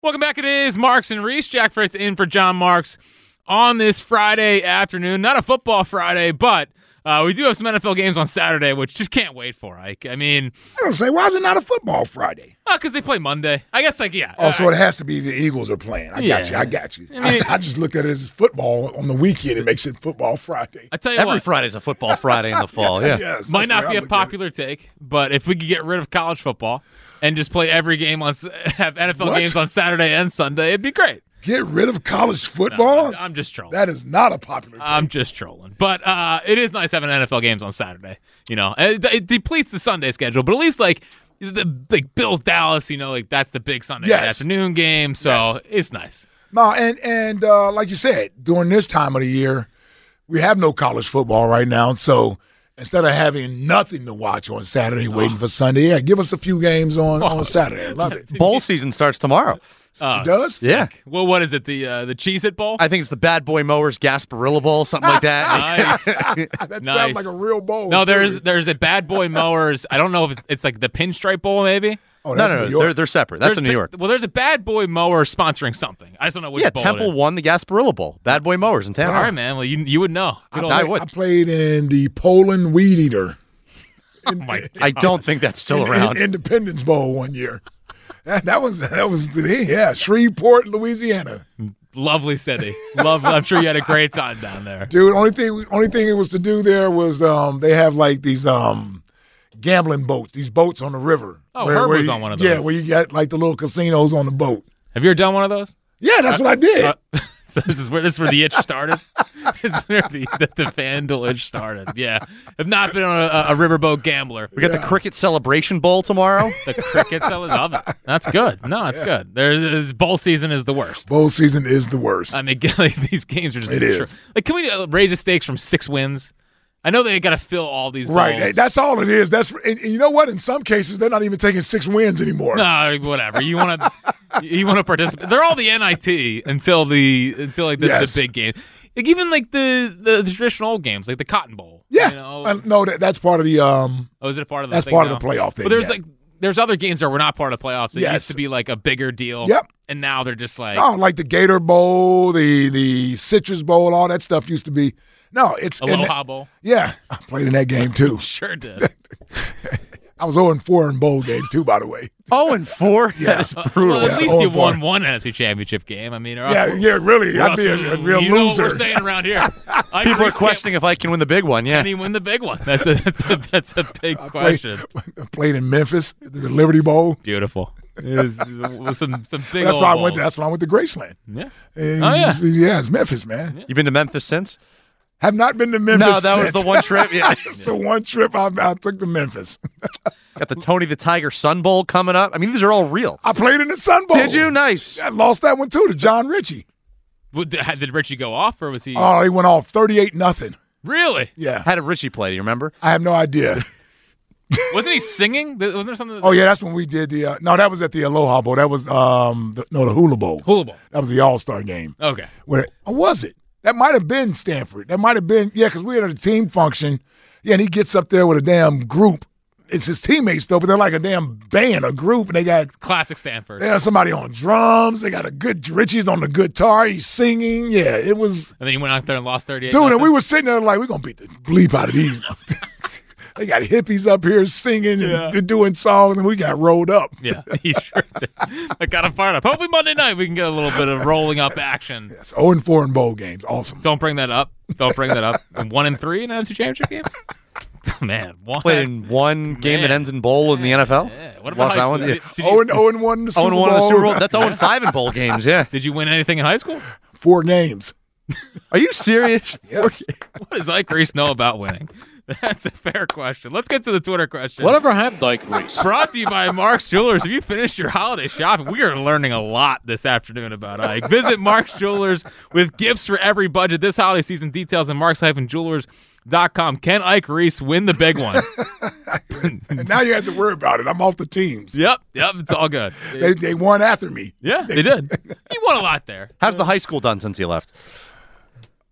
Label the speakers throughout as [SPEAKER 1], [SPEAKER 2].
[SPEAKER 1] Welcome back. It is Marks and Reese. Jack Fritz in for Jon Marks on this Friday afternoon. Not a football Friday, but uh, we do have some NFL games on Saturday, which just can't wait for. Ike. I mean,
[SPEAKER 2] I don't say why is it not a football Friday?
[SPEAKER 1] because they play Monday. I guess, like, yeah.
[SPEAKER 2] Oh, so
[SPEAKER 1] I-
[SPEAKER 2] it has to be the Eagles are playing. I got
[SPEAKER 1] Yeah.
[SPEAKER 2] you. I got you.
[SPEAKER 1] I mean-
[SPEAKER 2] I, I just looked at it as football on the weekend. It makes it football Friday.
[SPEAKER 1] I tell you
[SPEAKER 3] Every
[SPEAKER 1] what,
[SPEAKER 3] Friday's a football Friday in the fall. Yeah.
[SPEAKER 2] Yes,
[SPEAKER 1] might not be
[SPEAKER 2] I
[SPEAKER 1] a
[SPEAKER 2] look at it.
[SPEAKER 1] popular take, but if we could get rid of college football and just play every game on, have NFL
[SPEAKER 2] What?
[SPEAKER 1] games on Saturday and Sunday, it'd be great.
[SPEAKER 2] Get rid of college football.
[SPEAKER 1] I'm- I'm just trolling.
[SPEAKER 2] that is not a popular. Take.
[SPEAKER 1] I'm just trolling. But uh, it is nice having NFL games on Saturday. You know, it, it depletes the Sunday schedule, but at least like the like Bills Dallas, you know, like that's the big Sunday
[SPEAKER 2] Yes.
[SPEAKER 1] afternoon game. So
[SPEAKER 2] Yes.
[SPEAKER 1] it's nice.
[SPEAKER 2] No, and and uh, like you said, during this time of the year, we have no college football right now. So instead of having nothing to watch on Saturday, waiting
[SPEAKER 1] Oh.
[SPEAKER 2] for Sunday, yeah, give us a few games on on Saturday. I love it.
[SPEAKER 3] Bowl season starts tomorrow.
[SPEAKER 1] Uh,
[SPEAKER 2] It does?
[SPEAKER 3] Yeah.
[SPEAKER 1] Well, what is it? The uh, the Cheez It Bowl?
[SPEAKER 3] I think it's the Bad Boy Mowers Gasparilla Bowl, something like that.
[SPEAKER 1] nice.
[SPEAKER 2] that
[SPEAKER 1] Nice.
[SPEAKER 2] sounds like a real bowl.
[SPEAKER 1] no,
[SPEAKER 2] too.
[SPEAKER 1] there's there's a Bad Boy Mowers. I don't know if it's, it's like the Pinstripe Bowl, maybe.
[SPEAKER 2] Oh,
[SPEAKER 3] no,
[SPEAKER 2] that's
[SPEAKER 3] no,
[SPEAKER 2] New
[SPEAKER 3] no,
[SPEAKER 2] York.
[SPEAKER 3] they're they're separate. That's
[SPEAKER 1] There's
[SPEAKER 3] in New
[SPEAKER 1] ba-
[SPEAKER 3] York.
[SPEAKER 1] Well, there's a Bad Boy Mower sponsoring something. I just don't know which
[SPEAKER 3] Yeah,
[SPEAKER 1] bowl.
[SPEAKER 3] Temple
[SPEAKER 1] it is.
[SPEAKER 3] won the Gasparilla Bowl. Bad Boy Mowers in town.
[SPEAKER 1] All right, man. Well, you you would know. Good old-
[SPEAKER 3] I
[SPEAKER 2] I,
[SPEAKER 3] would.
[SPEAKER 2] I played in the Poulan Weed Eater.
[SPEAKER 1] Oh my God.
[SPEAKER 3] I don't think that's still
[SPEAKER 2] in-
[SPEAKER 3] around.
[SPEAKER 2] in Independence Bowl one year. That, that was that was the yeah Shreveport, Louisiana.
[SPEAKER 1] Lovely city. Love. I'm sure you had a great time down there.
[SPEAKER 2] Dude, only thing only thing it was to do there was um they have like these um gambling boats, these boats on the river.
[SPEAKER 1] Oh, Herb was
[SPEAKER 2] you-
[SPEAKER 1] on one of those.
[SPEAKER 2] Yeah, where you got like the little casinos on the boat.
[SPEAKER 1] Have you ever done one of those?
[SPEAKER 2] Yeah, that's what I did.
[SPEAKER 1] Uh, so this is where this is where the itch started. this is where the, the, the FanDuel itch started. Yeah, have not been on a, a riverboat gambler.
[SPEAKER 3] We got the Cricket Celebration Bowl tomorrow.
[SPEAKER 1] The cricket celebration, love it. That's good. No, it's good. There's bowl season is the worst.
[SPEAKER 2] Bowl season is the worst.
[SPEAKER 1] I mean, like, these games are just
[SPEAKER 2] It is.
[SPEAKER 1] like. Can we uh, raise the stakes from six wins? I know they got to fill all these
[SPEAKER 2] right.
[SPEAKER 1] bowls.
[SPEAKER 2] Hey, that's all it is. That's and, and you know what? In some cases, they're not even taking six wins anymore.
[SPEAKER 1] No, whatever. You want to you want to participate. They're all the NIT until the until like the,
[SPEAKER 2] Yes.
[SPEAKER 1] the big game. Like even like the, the the traditional old games, like the Cotton Bowl.
[SPEAKER 2] Yeah.
[SPEAKER 1] You know?
[SPEAKER 2] Uh, no, that, that's part of the um.
[SPEAKER 1] oh, is it a part of the
[SPEAKER 2] that's part of the playoff thing,
[SPEAKER 1] But there's
[SPEAKER 2] yeah.
[SPEAKER 1] like there's other games that were not part of the playoffs. It
[SPEAKER 2] Yes.
[SPEAKER 1] used to be like a bigger deal.
[SPEAKER 2] Yep.
[SPEAKER 1] And now they're just like
[SPEAKER 2] Oh, like the Gator Bowl, the the Citrus Bowl, all that stuff used to be. No, it's and
[SPEAKER 1] Aloha
[SPEAKER 2] that-
[SPEAKER 1] Bowl.
[SPEAKER 2] Yeah, I played in that game too.
[SPEAKER 1] Sure did.
[SPEAKER 2] I was 0 4 in bowl games too, by the way.
[SPEAKER 3] Oh, and four. Yeah. That is brutal.
[SPEAKER 1] well, at
[SPEAKER 2] Yeah,
[SPEAKER 1] least
[SPEAKER 2] oh,
[SPEAKER 1] you won one NFC championship game. I mean,
[SPEAKER 2] Yeah,
[SPEAKER 1] else-
[SPEAKER 2] yeah, really.
[SPEAKER 1] or
[SPEAKER 2] I'd be a,
[SPEAKER 1] we-
[SPEAKER 2] a real
[SPEAKER 1] you know what we're saying around here. I
[SPEAKER 3] People are questioning if I can win the big one. Yeah.
[SPEAKER 1] Can he win the big one? That's a that's a that's a big
[SPEAKER 2] I
[SPEAKER 1] question.
[SPEAKER 2] I played in Memphis, the Liberty Bowl.
[SPEAKER 1] Beautiful. It was, it was some some big.
[SPEAKER 2] That's
[SPEAKER 1] old
[SPEAKER 2] why I went.
[SPEAKER 1] bowls.
[SPEAKER 2] That's why I went to Graceland.
[SPEAKER 1] Yeah.
[SPEAKER 2] And
[SPEAKER 1] Oh, yeah.
[SPEAKER 2] it's- yeah, it's Memphis, man.
[SPEAKER 3] You been to Memphis since?
[SPEAKER 2] Have not been to Memphis.
[SPEAKER 3] No, that was the one trip. Yeah.
[SPEAKER 2] It's the one trip I, I took to Memphis.
[SPEAKER 3] Got the Tony the Tiger Sun Bowl coming up. I mean, these are all real.
[SPEAKER 2] I played in the Sun Bowl.
[SPEAKER 3] Did you? Nice.
[SPEAKER 2] I lost that one too to Jon Ritchie.
[SPEAKER 1] Did did Ritchie go off or was he
[SPEAKER 2] Oh, he went off thirty-eight nothing.
[SPEAKER 1] really?
[SPEAKER 2] Yeah,
[SPEAKER 3] How did Ritchie play? Do you remember?
[SPEAKER 2] I have no idea.
[SPEAKER 1] Wasn't he singing? Wasn't there something?
[SPEAKER 2] Oh yeah, that's when we did the. Uh, no, that was at the Aloha Bowl. That was um the, no the Hula Bowl.
[SPEAKER 1] Hula Bowl.
[SPEAKER 2] That was the All Star game.
[SPEAKER 1] Okay.
[SPEAKER 2] Where or was it? That might have been Stanford. That might have been yeah, because we had a team function. Yeah, and he gets up there with a damn group. It's his teammates though, but they're like a damn band, a group, and they got
[SPEAKER 1] Classic Stanford.
[SPEAKER 2] Yeah, somebody on drums. They got a good Ritchie's on the guitar. He's singing. Yeah, it was.
[SPEAKER 1] And then he went out there and lost 38.
[SPEAKER 2] Dude, and we were sitting there like, we're going to beat the bleep out of these. they got hippies up here singing and
[SPEAKER 1] Yeah.
[SPEAKER 2] they're doing songs, and we got rolled up.
[SPEAKER 1] Yeah, he sure did. I got him fired up. Hopefully Monday night we can get a little bit of rolling up action.
[SPEAKER 2] Yes, 0 and 4 in bowl games. Awesome.
[SPEAKER 1] Don't bring that up. Don't bring that up. And one and three in NFC Championship games. Man, one.
[SPEAKER 3] Played in one game that ends in bowl in the NFL.
[SPEAKER 1] Yeah. What
[SPEAKER 3] Watch
[SPEAKER 1] about high
[SPEAKER 3] that
[SPEAKER 1] school?
[SPEAKER 3] one. Yeah.
[SPEAKER 2] 0 and, 0 and 1 in the
[SPEAKER 3] 0 and 1 in the
[SPEAKER 2] Bowl.
[SPEAKER 3] Super Bowl. That's 0 and 5 in bowl games. Yeah.
[SPEAKER 1] did you win anything in high school?
[SPEAKER 2] Four games.
[SPEAKER 3] Are you serious?
[SPEAKER 2] Yes.
[SPEAKER 1] What does Ike Reese know about winning? That's a fair question. Let's get to the Twitter question.
[SPEAKER 4] Whatever happened to Ike Reese?
[SPEAKER 1] Brought to you by Mark's Jewelers. Have you finished your holiday shopping? We are learning a lot this afternoon about Ike. Visit Mark's Jewelers with gifts for every budget this holiday season. Details on marks-jewelers.com. Can Ike Reese win the big one?
[SPEAKER 2] and now you have to worry about it. I'm off the teams.
[SPEAKER 1] yep, yep, it's all good.
[SPEAKER 2] They, they won after me.
[SPEAKER 1] Yeah, they did. You won a lot there.
[SPEAKER 3] How's the high school done since he left?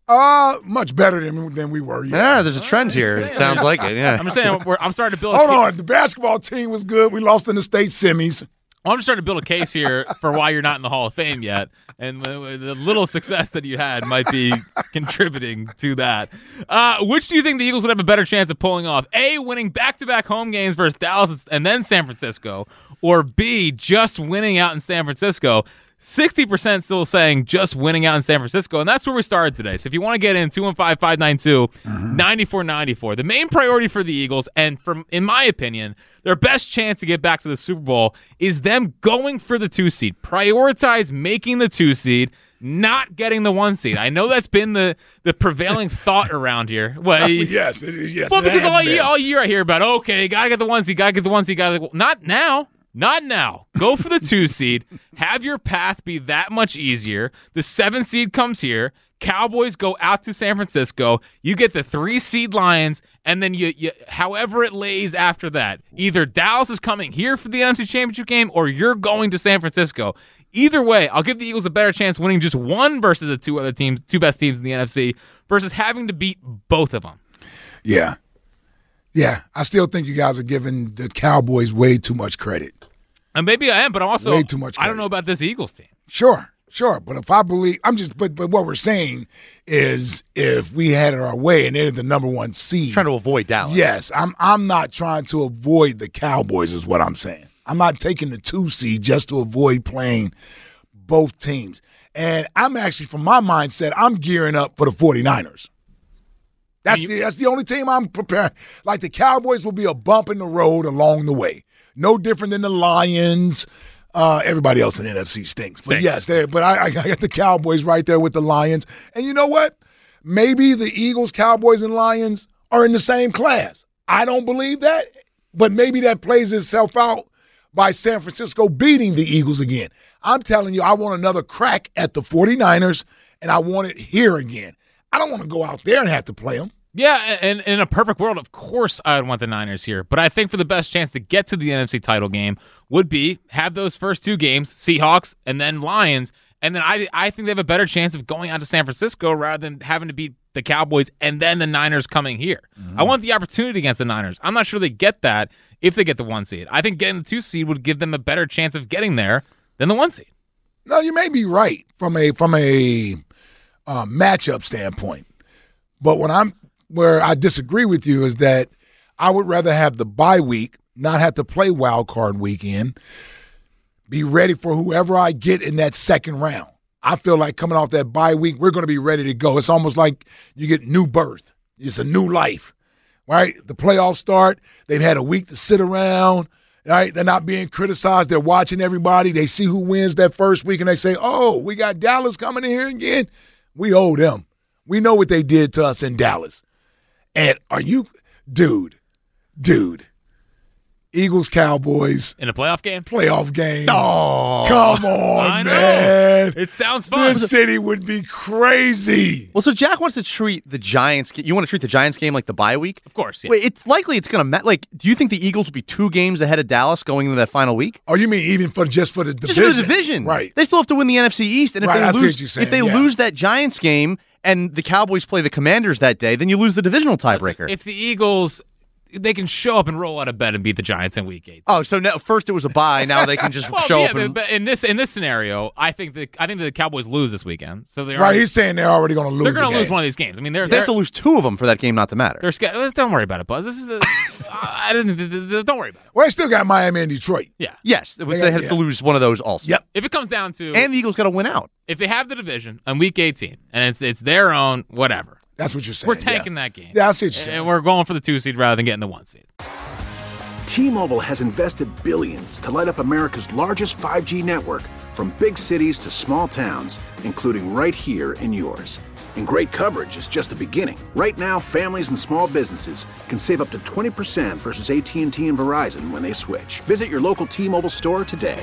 [SPEAKER 2] Uh, much better than, than we were.
[SPEAKER 3] Yeah,
[SPEAKER 2] Yeah.
[SPEAKER 3] there's a trend here. It sounds like it. Yeah.
[SPEAKER 1] I'm just saying, we're, I'm starting to build. a
[SPEAKER 2] Hold
[SPEAKER 1] ca-
[SPEAKER 2] on. The basketball team was good. We lost in the state semis.
[SPEAKER 1] Well, I'm just trying to build a case here for why you're not in the Hall of Fame yet, and the, the little success that you had might be contributing to that. Uh, which do you think the Eagles would have a better chance of pulling off? A, winning back-to-back home games versus Dallas and then San Francisco, or B, just winning out in San Francisco? 60% still saying just winning out in San Francisco, and that's where we started today. So if you want to get in, 215-592-9494. The main priority for the Eagles, and from in my opinion, their best chance to get back to the Super Bowl is them going for the two seed. Prioritize making the two seed, not getting the one seed. I know that's been the the prevailing thought around here. Well, oh,
[SPEAKER 2] Yes, it is. Yes.
[SPEAKER 1] well, because all year, all year I hear about, okay, you gotta get the one seed, gotta get the one seed, gotta not now. Not now. Go for the two seed. Have your path be that much easier. The seven seed comes here. Cowboys go out to San Francisco. You get the three seed Lions, and then you, you however it lays after that. Either Dallas is coming here for the NFC Championship game, or you're going to San Francisco. Either way, I'll give the Eagles a better chance winning just one versus the two other teams, two best teams in the NFC, versus having to beat both of them.
[SPEAKER 2] Yeah. Yeah. I still think you guys are giving the Cowboys way too much credit.
[SPEAKER 1] And maybe I am, but I'm also
[SPEAKER 2] Way too much
[SPEAKER 1] I don't know about this Eagles team.
[SPEAKER 2] Sure, sure. But if I believe, I'm just, but but what we're saying is if we had it our way and they're the number one seed.
[SPEAKER 3] Trying to avoid Dallas.
[SPEAKER 2] Yes, I'm I'm not trying to avoid the Cowboys, is what I'm saying. I'm not taking the two seed just to avoid playing both teams. And I'm actually, from my mindset, I'm gearing up for the 49ers. That's the that's the only team I'm preparing. Like the Cowboys will be a bump in the road along the way. No different than the Lions. Uh, everybody else in the NFC stinks. But yes, there. But I, I got the Cowboys right there with the Lions. And you know what? Maybe the Eagles, Cowboys, and Lions are in the same class. I don't believe that, but maybe that plays itself out by San Francisco beating the Eagles again. I'm telling you, I want another crack at the 49ers, and I want it here again. I don't want to go out there and have to play them.
[SPEAKER 1] Yeah, and in a perfect world, of course, I would want the Niners here. But I think for the best chance to get to the NFC title game would be have those first two games, Seahawks and then Lions, and then I I think they have a better chance of going out to San Francisco rather than having to beat the Cowboys and then the Niners coming here. I want the opportunity against the Niners. I'm not sure they get that if they get the one seed. I think getting the two seed would give them a better chance of getting there than the one seed.
[SPEAKER 2] No, you may be right from a from a uh, matchup standpoint, but when I'm where I disagree with you is that I would rather have the bye week, not have to play wild card weekend, be ready for whoever I get in that second round. I feel like coming off that bye week, we're going to be ready to go. It's almost like you get new birth. It's a new life, right? The playoffs start. They've had a week to sit around, right? They're not being criticized. They're watching everybody. They see who wins that first week and they say, oh, we got Dallas coming in here again. We owe them. We know what they did to us in Dallas. And are you, dude, dude, Eagles Cowboys
[SPEAKER 1] in a playoff game.
[SPEAKER 2] playoff game.
[SPEAKER 3] Oh,
[SPEAKER 2] Come on,
[SPEAKER 1] I know.
[SPEAKER 2] man.
[SPEAKER 1] It sounds fun.
[SPEAKER 2] This city would be crazy.
[SPEAKER 3] Well, so Jack wants to treat the Giants. You want to treat the Giants game like the bye week?
[SPEAKER 1] of course, yeah.
[SPEAKER 3] Wait, it's likely it's going to like. Do you think the Eagles will be two games ahead of Dallas going into that final week?
[SPEAKER 2] Oh, you mean even for just for the
[SPEAKER 3] Just
[SPEAKER 2] division?
[SPEAKER 3] for the division,
[SPEAKER 2] right?
[SPEAKER 3] They still have to win the NFC East, and if
[SPEAKER 2] Right,
[SPEAKER 3] they
[SPEAKER 2] see
[SPEAKER 3] lose,
[SPEAKER 2] what you're saying,
[SPEAKER 3] if they
[SPEAKER 2] yeah.
[SPEAKER 3] lose that Giants game and the Cowboys play the Commanders that day, then you lose the divisional tiebreaker.
[SPEAKER 1] if the Eagles, they can show up and roll out of bed and beat the Giants in Week Eight.
[SPEAKER 3] oh, so now, first it was a bye. Now they can just
[SPEAKER 1] Well,
[SPEAKER 3] show
[SPEAKER 1] yeah,
[SPEAKER 3] up. And,
[SPEAKER 1] but, but in this in this scenario, I think the I think the Cowboys lose this weekend. So they're
[SPEAKER 2] Right.
[SPEAKER 1] already-
[SPEAKER 2] He's saying they're already going to lose.
[SPEAKER 1] they're going to lose
[SPEAKER 2] game.
[SPEAKER 1] one of these games. I mean, they're
[SPEAKER 3] they
[SPEAKER 1] they're,
[SPEAKER 3] have to lose two of them for that game not to matter.
[SPEAKER 1] they're sca- uh, Don't worry about it, Buzz. This is a. I didn't. Don't worry about it.
[SPEAKER 2] Well, they still got Miami and Detroit.
[SPEAKER 1] Yeah.
[SPEAKER 3] Yes, they,
[SPEAKER 2] got-
[SPEAKER 3] have
[SPEAKER 2] yeah.
[SPEAKER 3] to lose one of those also.
[SPEAKER 2] Yep.
[SPEAKER 1] If it comes down to
[SPEAKER 3] And the Eagles got to win out.
[SPEAKER 1] if they have the division on Week 18 and it's it's their own, whatever.
[SPEAKER 2] That's what you're saying.
[SPEAKER 1] We're
[SPEAKER 2] yeah.
[SPEAKER 1] tanking that game.
[SPEAKER 2] Yeah, I see what you're saying.
[SPEAKER 1] And we're going for the two seed rather than getting the one seed.
[SPEAKER 5] T-Mobile has invested billions to light up America's largest 5G network from big cities to small towns, including right here in yours. And great coverage is just the beginning. Right now, families and small businesses can save up to 20% versus AT&T and Verizon when they switch. Visit your local T-Mobile store today.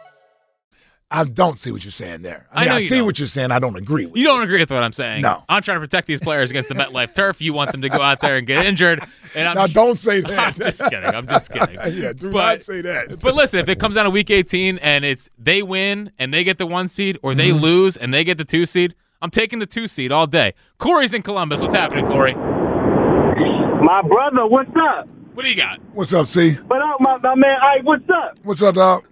[SPEAKER 2] I don't see what you're saying there. I,
[SPEAKER 1] I
[SPEAKER 2] mean,
[SPEAKER 1] know
[SPEAKER 2] I
[SPEAKER 1] you
[SPEAKER 2] see
[SPEAKER 1] don't.
[SPEAKER 2] what you're saying. I don't agree with
[SPEAKER 1] You don't agree with what I'm saying.
[SPEAKER 2] No.
[SPEAKER 1] I'm trying to protect these players against the MetLife turf. You want them to go out there and get injured. And I'm
[SPEAKER 2] Now, don't say that.
[SPEAKER 1] I'm
[SPEAKER 2] that.
[SPEAKER 1] just kidding. I'm just kidding.
[SPEAKER 2] yeah, do
[SPEAKER 1] But-
[SPEAKER 2] not say that.
[SPEAKER 1] But listen, if it comes down to week 18 and it's they win and they get the one seed, or they
[SPEAKER 2] Mm-hmm.
[SPEAKER 1] lose and they get the two seed, I'm taking the two seed all day. Corey's in Columbus. What's happening, Corey?
[SPEAKER 6] My brother, what's up?
[SPEAKER 1] What do you got?
[SPEAKER 2] What's up, C?
[SPEAKER 6] But up, my, my man? Ike, what's up?
[SPEAKER 2] What's up, dog?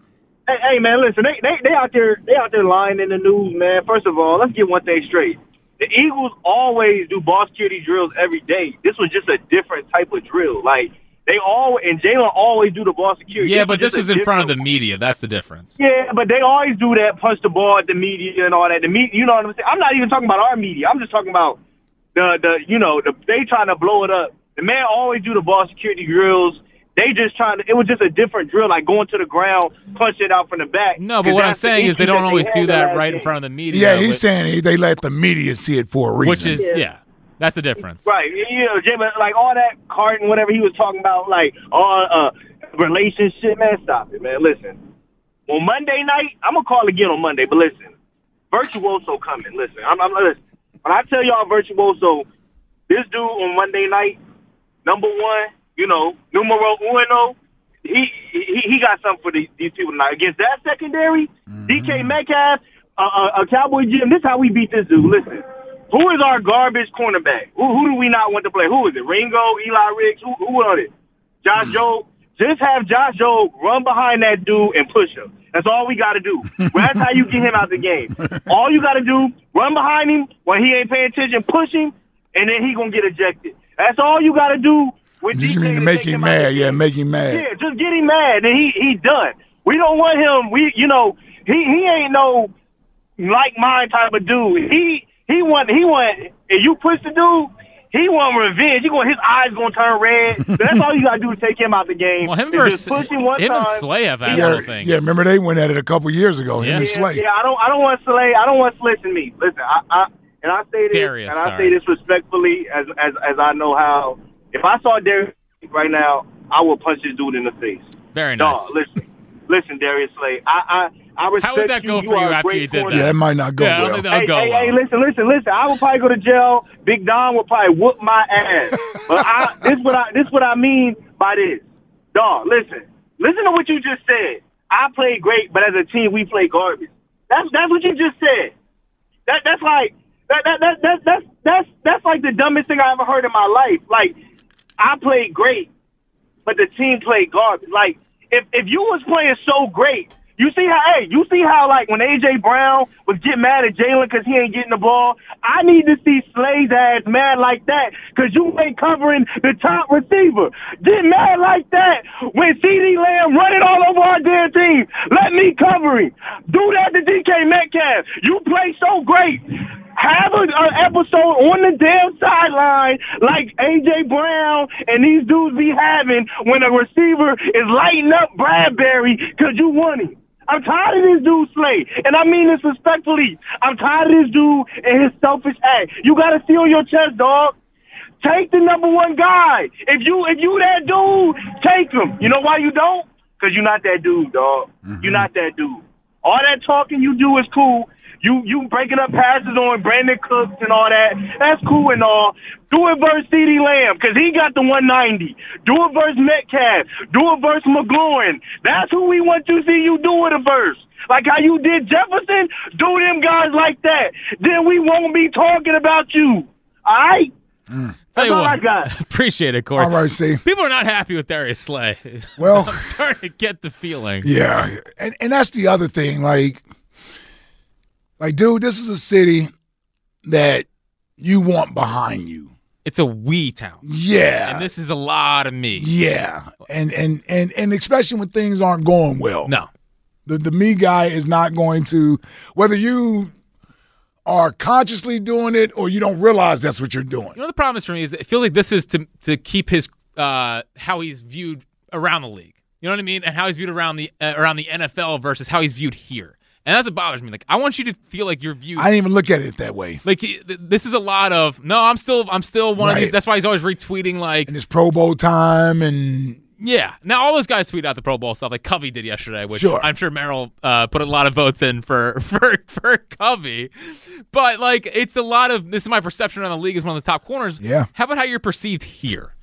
[SPEAKER 6] Hey, hey, man, listen, they, they they out there they out there lying in the news, man. First of all, let's get one thing straight. The Eagles always do ball security drills every day. This was just a different type of drill. Like they all and Jalen always do the ball security.
[SPEAKER 1] Yeah, but this was in front of the media. That's the difference.
[SPEAKER 6] Yeah, but they always do that, punch the ball at the media and all that. The media, you know what I'm saying? I'm not even talking about our media. I'm just talking about the the you know the they trying to blow it up. The man always do the ball security drills. They just trying to. It was just a different drill, like going to the ground, punch it out from the back.
[SPEAKER 1] No, but what I'm
[SPEAKER 6] that's the
[SPEAKER 1] saying is they don't always
[SPEAKER 6] had
[SPEAKER 1] do that
[SPEAKER 6] last
[SPEAKER 1] right in front of the media.
[SPEAKER 2] Yeah, he's
[SPEAKER 1] which-
[SPEAKER 2] saying they let the media see it for a reason.
[SPEAKER 1] which is
[SPEAKER 6] Yeah.
[SPEAKER 1] yeah, that's the difference.
[SPEAKER 6] Right. You know, Jay, but like all that Carton, whatever he was talking about, like all uh relationship, man, stop it, man. Listen. On Monday night, I'm gonna call again on Monday, but listen, Virtuoso coming. Listen, I'm, I'm listen. When I tell y'all Virtuoso, this dude on Monday night, number one, you know, numero uno, he he, he got something for these, these people tonight. Against that secondary, DK Metcalf, uh, uh, a Cowboy Jim. This is how we beat this dude. Listen, who is our garbage cornerback? Who, who do we not want to play? Who is it? Ringo, Eli Ricks? Who, who on it? Josh Jobe. Just have Josh Jobe run behind that dude and push him. That's all we got to do. That's how you get him out of the game. All you got to do, run behind him when he ain't paying attention, push him, and then he gonna get ejected. That's all you got to do with
[SPEAKER 2] Just
[SPEAKER 6] DK
[SPEAKER 2] you mean to
[SPEAKER 6] to
[SPEAKER 2] make
[SPEAKER 6] take
[SPEAKER 2] him
[SPEAKER 6] him
[SPEAKER 2] mad? Yeah, make him mad.
[SPEAKER 6] Yeah, just get him mad, and he he done. We don't want him. We you know he he ain't no like mine type of dude. He he want he want if you push the dude. He want revenge. He going his eyes gonna turn red. That's all you gotta do to take him out of the game.
[SPEAKER 1] Well, him
[SPEAKER 6] is
[SPEAKER 1] versus
[SPEAKER 6] just push him one
[SPEAKER 1] him
[SPEAKER 6] time.
[SPEAKER 1] and Slay have had
[SPEAKER 2] Yeah,
[SPEAKER 1] little things.
[SPEAKER 2] yeah. Remember they went at it a couple years ago. Him
[SPEAKER 1] Yeah.
[SPEAKER 2] and Slay.
[SPEAKER 6] yeah, I don't I don't want Slay. I don't want Slay to me. Listen, I, I and I say this
[SPEAKER 1] Darius,
[SPEAKER 6] and I
[SPEAKER 1] sorry.
[SPEAKER 6] say this respectfully as as as I know how. If I saw Darius right now, I would punch this dude in the face.
[SPEAKER 1] Very nice.
[SPEAKER 6] Dog, listen, listen, Darius Slay. I I I respect
[SPEAKER 1] How would that
[SPEAKER 6] you.
[SPEAKER 1] go
[SPEAKER 6] you
[SPEAKER 1] for you
[SPEAKER 6] are
[SPEAKER 1] after
[SPEAKER 6] great
[SPEAKER 1] you did
[SPEAKER 6] corner.
[SPEAKER 2] Yeah, that might not go
[SPEAKER 1] Yeah,
[SPEAKER 2] well.
[SPEAKER 6] Hey,
[SPEAKER 1] go
[SPEAKER 6] hey,
[SPEAKER 1] well.
[SPEAKER 6] hey, listen, listen, listen. I would probably go to jail. Big Don would probably whoop my ass. but I, this what I this what I mean by this. Dog, listen. Listen to what you just said. I played great, but as a team we play garbage. That's that's what you just said. That that's like that that that, that that's that's that's like the dumbest thing I ever heard in my life. Like I played great, but the team played garbage. Like if if you was playing so great, you see how hey, you see how like when AJ Brown was getting mad at Jalen because he ain't getting the ball. I need to see Slay's ass mad like that because you ain't covering the top receiver. Get mad like that when CeeDee Lamb running all over our damn team. Let me cover him. Do that to DK Metcalf. You play so great. Have an episode on the damn sideline like AJ Brown and these dudes be having when a receiver is lighting up Bradberry because you won him. I'm tired of this dude Slay, and I mean this respectfully. I'm tired of this dude and his selfish act. You gotta steal your chest, dog. Take the number one guy. If you if you that dude, take him. You know why you don't? Because you're not that dude, dog. You're mm-hmm. not that dude. All that talking you do is cool. You you breaking up passes on Brandin Cooks and all that. That's cool and all. Do it versus CeeDee Lamb because he got the 190. Do it versus Metcalf. Do it versus McLaurin. That's who we want to see you do it verse. Like how you did Jefferson. Do them guys like that. Then we won't be talking about you. All right. Mm.
[SPEAKER 1] Tell
[SPEAKER 6] That's
[SPEAKER 1] you
[SPEAKER 6] all
[SPEAKER 1] what,
[SPEAKER 6] I got.
[SPEAKER 1] appreciate it, Corey.
[SPEAKER 2] All right, see.
[SPEAKER 1] People are not happy with Darius Slay.
[SPEAKER 2] Well-
[SPEAKER 1] I'm starting to get the feeling.
[SPEAKER 2] Yeah, and and that's the other thing. Like, like, dude, this is a city that you want behind you.
[SPEAKER 1] It's a we town,
[SPEAKER 2] Yeah,
[SPEAKER 1] and this is a lot of me.
[SPEAKER 2] yeah, and and and and especially when things aren't going well.
[SPEAKER 1] No,
[SPEAKER 2] the the me guy is not going to whether you are consciously doing it or you don't realize that's what you're doing.
[SPEAKER 1] You know the problem is for me is it feels like this is to to keep his uh how he's viewed around the league. You know what I mean? And how he's viewed around the uh, around the NFL versus how he's viewed here. And that's what bothers me. Like I want you to feel like your view.
[SPEAKER 2] I didn't even look at it that way.
[SPEAKER 1] like this is a lot of no, I'm still I'm still one of these. That's why he's always retweeting like
[SPEAKER 2] And it's Pro Bowl time, and
[SPEAKER 1] yeah. Now all those guys tweet out the Pro Bowl stuff like Covey did yesterday, which
[SPEAKER 2] Sure.
[SPEAKER 1] I'm sure Merrill uh, put a lot of votes in for for for Covey. But like it's a lot of this is my perception on the league as one of the top corners.
[SPEAKER 2] Yeah.
[SPEAKER 1] How about how you're perceived here?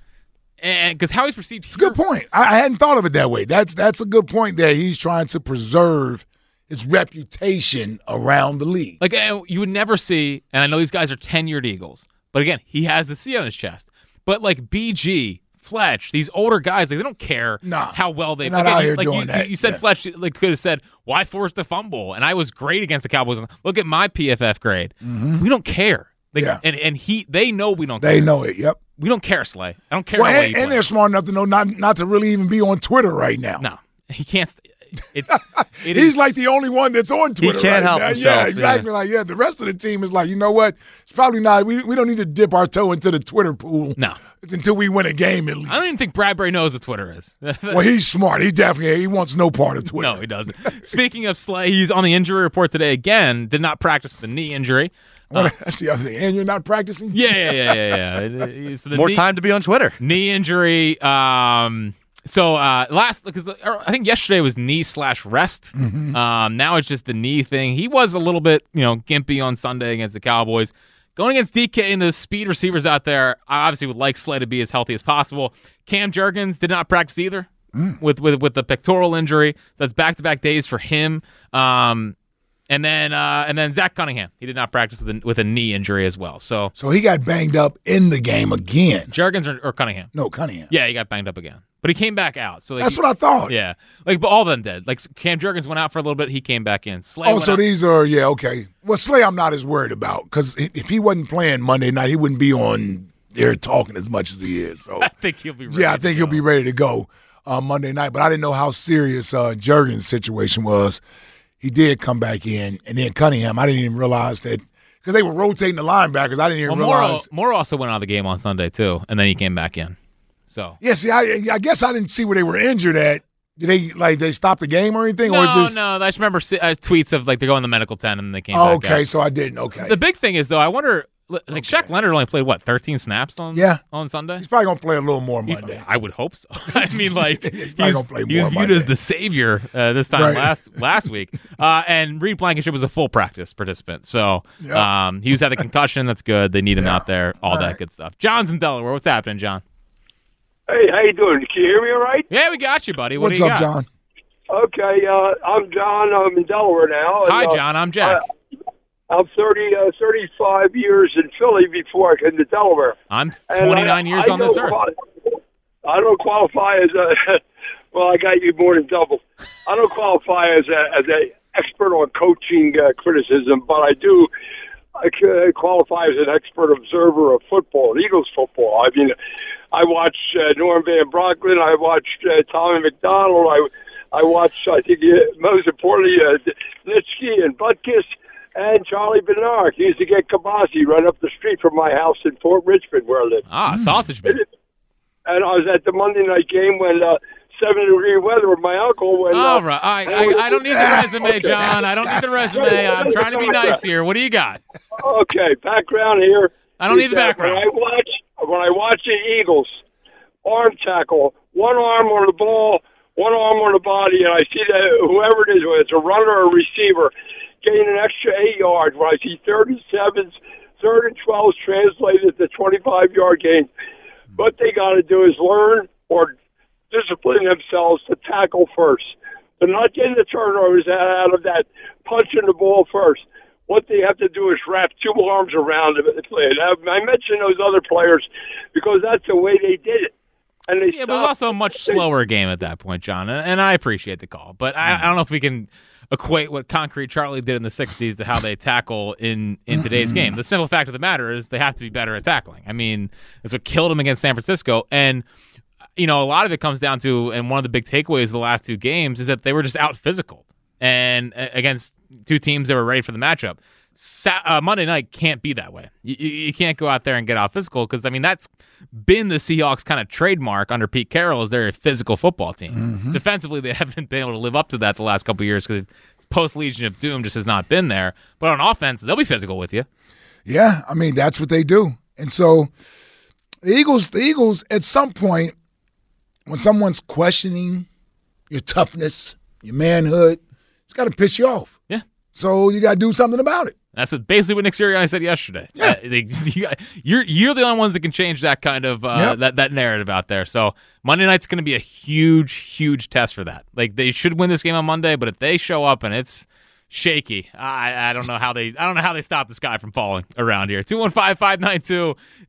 [SPEAKER 1] And because how he's perceived
[SPEAKER 2] it's a good point. I, I hadn't thought of it that way. That's that's a good point. That he's trying to preserve his reputation around the league.
[SPEAKER 1] Like uh, you would never see, and I know these guys are tenured Eagles, but again, he has the C on his chest. But like BG, Fletch, these older guys, like they don't care
[SPEAKER 2] Nah,
[SPEAKER 1] how well they.
[SPEAKER 2] not
[SPEAKER 1] again,
[SPEAKER 2] out here
[SPEAKER 1] like
[SPEAKER 2] doing
[SPEAKER 1] you,
[SPEAKER 2] that.
[SPEAKER 1] You said
[SPEAKER 2] Yeah.
[SPEAKER 1] Fletch like could have said, "Why force the fumble?" And I was great against the Cowboys. Look at my PFF grade. We don't care. Like,
[SPEAKER 2] Mm-hmm. Yeah.
[SPEAKER 1] and and he they know we don't.
[SPEAKER 2] They
[SPEAKER 1] care.
[SPEAKER 2] know it. Yep.
[SPEAKER 1] we don't care, Slay. I don't care.
[SPEAKER 2] Well, and, and they're smart enough to know not not to really even be on Twitter right now.
[SPEAKER 1] no, he can't. st- It's it
[SPEAKER 2] He's
[SPEAKER 1] is-
[SPEAKER 2] like the only one that's on Twitter.
[SPEAKER 3] He can't
[SPEAKER 2] right
[SPEAKER 3] help
[SPEAKER 2] now.
[SPEAKER 3] himself,
[SPEAKER 2] Yeah,
[SPEAKER 3] yeah.
[SPEAKER 2] exactly. Like, yeah, the rest of the team is like, you know what? It's probably not. We, we don't need to dip our toe into the Twitter pool.
[SPEAKER 1] No.
[SPEAKER 2] until we win a game at least.
[SPEAKER 1] I don't even think Bradberry knows what Twitter is.
[SPEAKER 2] well, he's smart. He definitely he wants no part of Twitter.
[SPEAKER 1] No, he doesn't. Speaking of Slay, he's on the injury report today again. Did not practice with a knee injury.
[SPEAKER 2] Well, that's the other thing. And you're not practicing.
[SPEAKER 1] Yeah, yeah, yeah, yeah. yeah. It's the
[SPEAKER 3] More
[SPEAKER 1] knee,
[SPEAKER 3] time to be on Twitter.
[SPEAKER 1] knee injury. Um, so uh, last because I think yesterday was knee slash rest.
[SPEAKER 2] Mm-hmm.
[SPEAKER 1] Um, now it's just the knee thing. He was a little bit you know gimpy on Sunday against the Cowboys. Going against DK and the speed receivers out there, I obviously would like Slay to be as healthy as possible. Cam Jurgens did not practice either
[SPEAKER 2] Mm.
[SPEAKER 1] with, with with the pectoral injury. So that's back to back days for him. Um, and then uh, and then Zach Cunningham, he did not practice with a, with a knee injury as well. So
[SPEAKER 2] So he got banged up in the game again.
[SPEAKER 1] Jurgens or, or Cunningham,
[SPEAKER 2] No, Cunningham.
[SPEAKER 1] yeah, he got banged up again, but he came back out. So like,
[SPEAKER 2] That's what I thought.
[SPEAKER 1] Yeah, like but all of them did. Like Cam Jurgens went out for a little bit, he came back in. Slay
[SPEAKER 2] Oh, so
[SPEAKER 1] out-
[SPEAKER 2] these are yeah okay. Well, Slay, I'm not as worried about because if he wasn't playing Monday night, he wouldn't be on there talking as much as he is. So
[SPEAKER 1] I think he'll be. Ready
[SPEAKER 2] yeah, I think he'll be ready to go uh, Monday night. But I didn't know how serious uh, Jurgen's situation was. He did come back in, and then Cunningham. I didn't even realize that because they were rotating the linebackers. I didn't even
[SPEAKER 1] Well,
[SPEAKER 2] realize.
[SPEAKER 1] Moore also went out of the game on Sunday too, and then he came back in. So
[SPEAKER 2] Yeah, see, I, I guess I didn't see where they were injured at. Did they like they stop the game or anything,
[SPEAKER 1] no,
[SPEAKER 2] or just?
[SPEAKER 1] no, I just remember uh, tweets of like they're going to the medical tent and then they came
[SPEAKER 2] Oh,
[SPEAKER 1] back.
[SPEAKER 2] okay,
[SPEAKER 1] out.
[SPEAKER 2] so I didn't. Okay,
[SPEAKER 1] The big thing is though, I wonder. Li- Like Shaq Leonard only played what 13 snaps on
[SPEAKER 2] Yeah.
[SPEAKER 1] on Sunday.
[SPEAKER 2] he's probably gonna play a little more
[SPEAKER 1] He-
[SPEAKER 2] Monday.
[SPEAKER 1] I would hope so. I mean, like
[SPEAKER 2] He's
[SPEAKER 1] he's,
[SPEAKER 2] probably gonna play
[SPEAKER 1] he was
[SPEAKER 2] more
[SPEAKER 1] viewed
[SPEAKER 2] Monday.
[SPEAKER 1] as the savior uh, this time
[SPEAKER 2] Right.
[SPEAKER 1] last last week. Uh, and Reed Blankenship was a full practice participant, so
[SPEAKER 2] Yeah.
[SPEAKER 1] um, he was had the concussion. That's good. They need him
[SPEAKER 2] Yeah.
[SPEAKER 1] out there. All,
[SPEAKER 2] All
[SPEAKER 1] that
[SPEAKER 2] right.
[SPEAKER 1] good stuff. John's in Delaware. What's happening, John?
[SPEAKER 7] Hey, how you doing? Can you hear me all right?
[SPEAKER 1] Yeah, we got you, buddy. What
[SPEAKER 2] What's
[SPEAKER 1] do you
[SPEAKER 2] up,
[SPEAKER 1] got?
[SPEAKER 2] John?
[SPEAKER 7] Okay, uh, I'm John. I'm in Delaware now. and,
[SPEAKER 1] Hi,
[SPEAKER 7] uh,
[SPEAKER 1] John. I'm Jack.
[SPEAKER 7] I'm 30, uh, 35 years in Philly before I came to Delaware.
[SPEAKER 1] I'm 29
[SPEAKER 7] I-
[SPEAKER 1] years
[SPEAKER 7] I
[SPEAKER 1] on this earth.
[SPEAKER 7] quali- I don't qualify as a. Well, I got you more than double. I don't qualify as a as a expert on coaching uh, criticism, but I do. I c- qualify as an expert observer of football, Eagles football. I mean, I watched uh, Norm Van Brocklin. I watched uh, Tommy McDonald. I I watched. I think uh, most importantly, uh, Nitschke and Butkus and Charlie Bernard. He used to get Kabasi right up the street from my house in Port Richmond, where I live.
[SPEAKER 1] Ah, sausage man.
[SPEAKER 7] And I was at the Monday night game when uh, seven degree weather with my uncle. When
[SPEAKER 1] All
[SPEAKER 7] uh,
[SPEAKER 1] right. I, I, I don't need the resume, John. I don't need the resume. I'm trying to be nice here. What do you got?
[SPEAKER 7] Okay, background here.
[SPEAKER 1] I don't need the background.
[SPEAKER 7] When I watch when I watch the Eagles, arm tackle, one arm on the ball, one arm on the body, and I see that whoever it is, whether it's a runner or a receiver, gain an extra eight yards. When I see third and sevens, third and twelves translated to twenty-five yard gains, what they got to do is learn or discipline themselves to tackle first. They're not getting the turnovers out of that punching the ball first. What they have to do is wrap two arms around play. I mentioned those other players because that's the way they did it. And they
[SPEAKER 1] Yeah, but it was also a much slower game at that point, John. And, and I appreciate the call, but I, I don't know if we can equate what Concrete Charlie did in the '60s to how they tackle in in today's game. The simple fact of the matter is they have to be better at tackling. I mean, that's what killed them against San Francisco, and you know a lot of it comes down to, and one of the big takeaways of the last two games is that they were just out physical and uh, against two teams that were ready for the matchup. Sa- uh, Monday night can't be that way. You, you, can't go out there and get out physical because I mean that's been the Seahawks kind of trademark under Pete Carroll is they're a physical football team. Defensively, they haven't been able to live up to that the last couple of years because post Legion of Boom just has not been there. But on offense, they'll be physical with you.
[SPEAKER 2] Yeah, I mean that's what they do. And so the Eagles, the Eagles, at some point, when someone's questioning your toughness, your manhood, it's got to piss you off.
[SPEAKER 1] Yeah.
[SPEAKER 2] So you got to do something about it.
[SPEAKER 1] That's what, basically what Nick Sirianni said yesterday.
[SPEAKER 2] Yeah.
[SPEAKER 1] Uh, they- you got- you're you're the only ones that can change that kind of uh,
[SPEAKER 2] Yep.
[SPEAKER 1] that that narrative out there. So Monday night's going to be a huge huge test for that. Like they should win this game on Monday, but if they show up and it's shaky, I I don't know how they I don't know how they stop this guy from falling around here.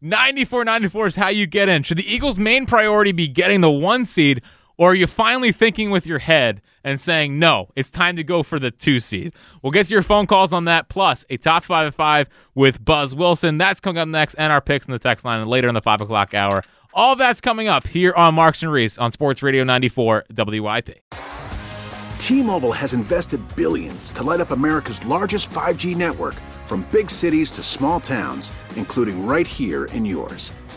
[SPEAKER 1] 215-592-9494 is how you get in. Should the Eagles' main priority be getting the one seed? Or are you finally thinking with your head and saying, no, it's time to go for the two seed? We'll get to your phone calls on that, plus a top five of five with Buzz Wilson. That's coming up next, and our picks in the text line and later in the five o'clock hour. All that's coming up here on Marks and Reese on Sports Radio 94 WIP.
[SPEAKER 5] T-Mobile has invested billions to light up America's largest 5G network from big cities to small towns, including right here in yours.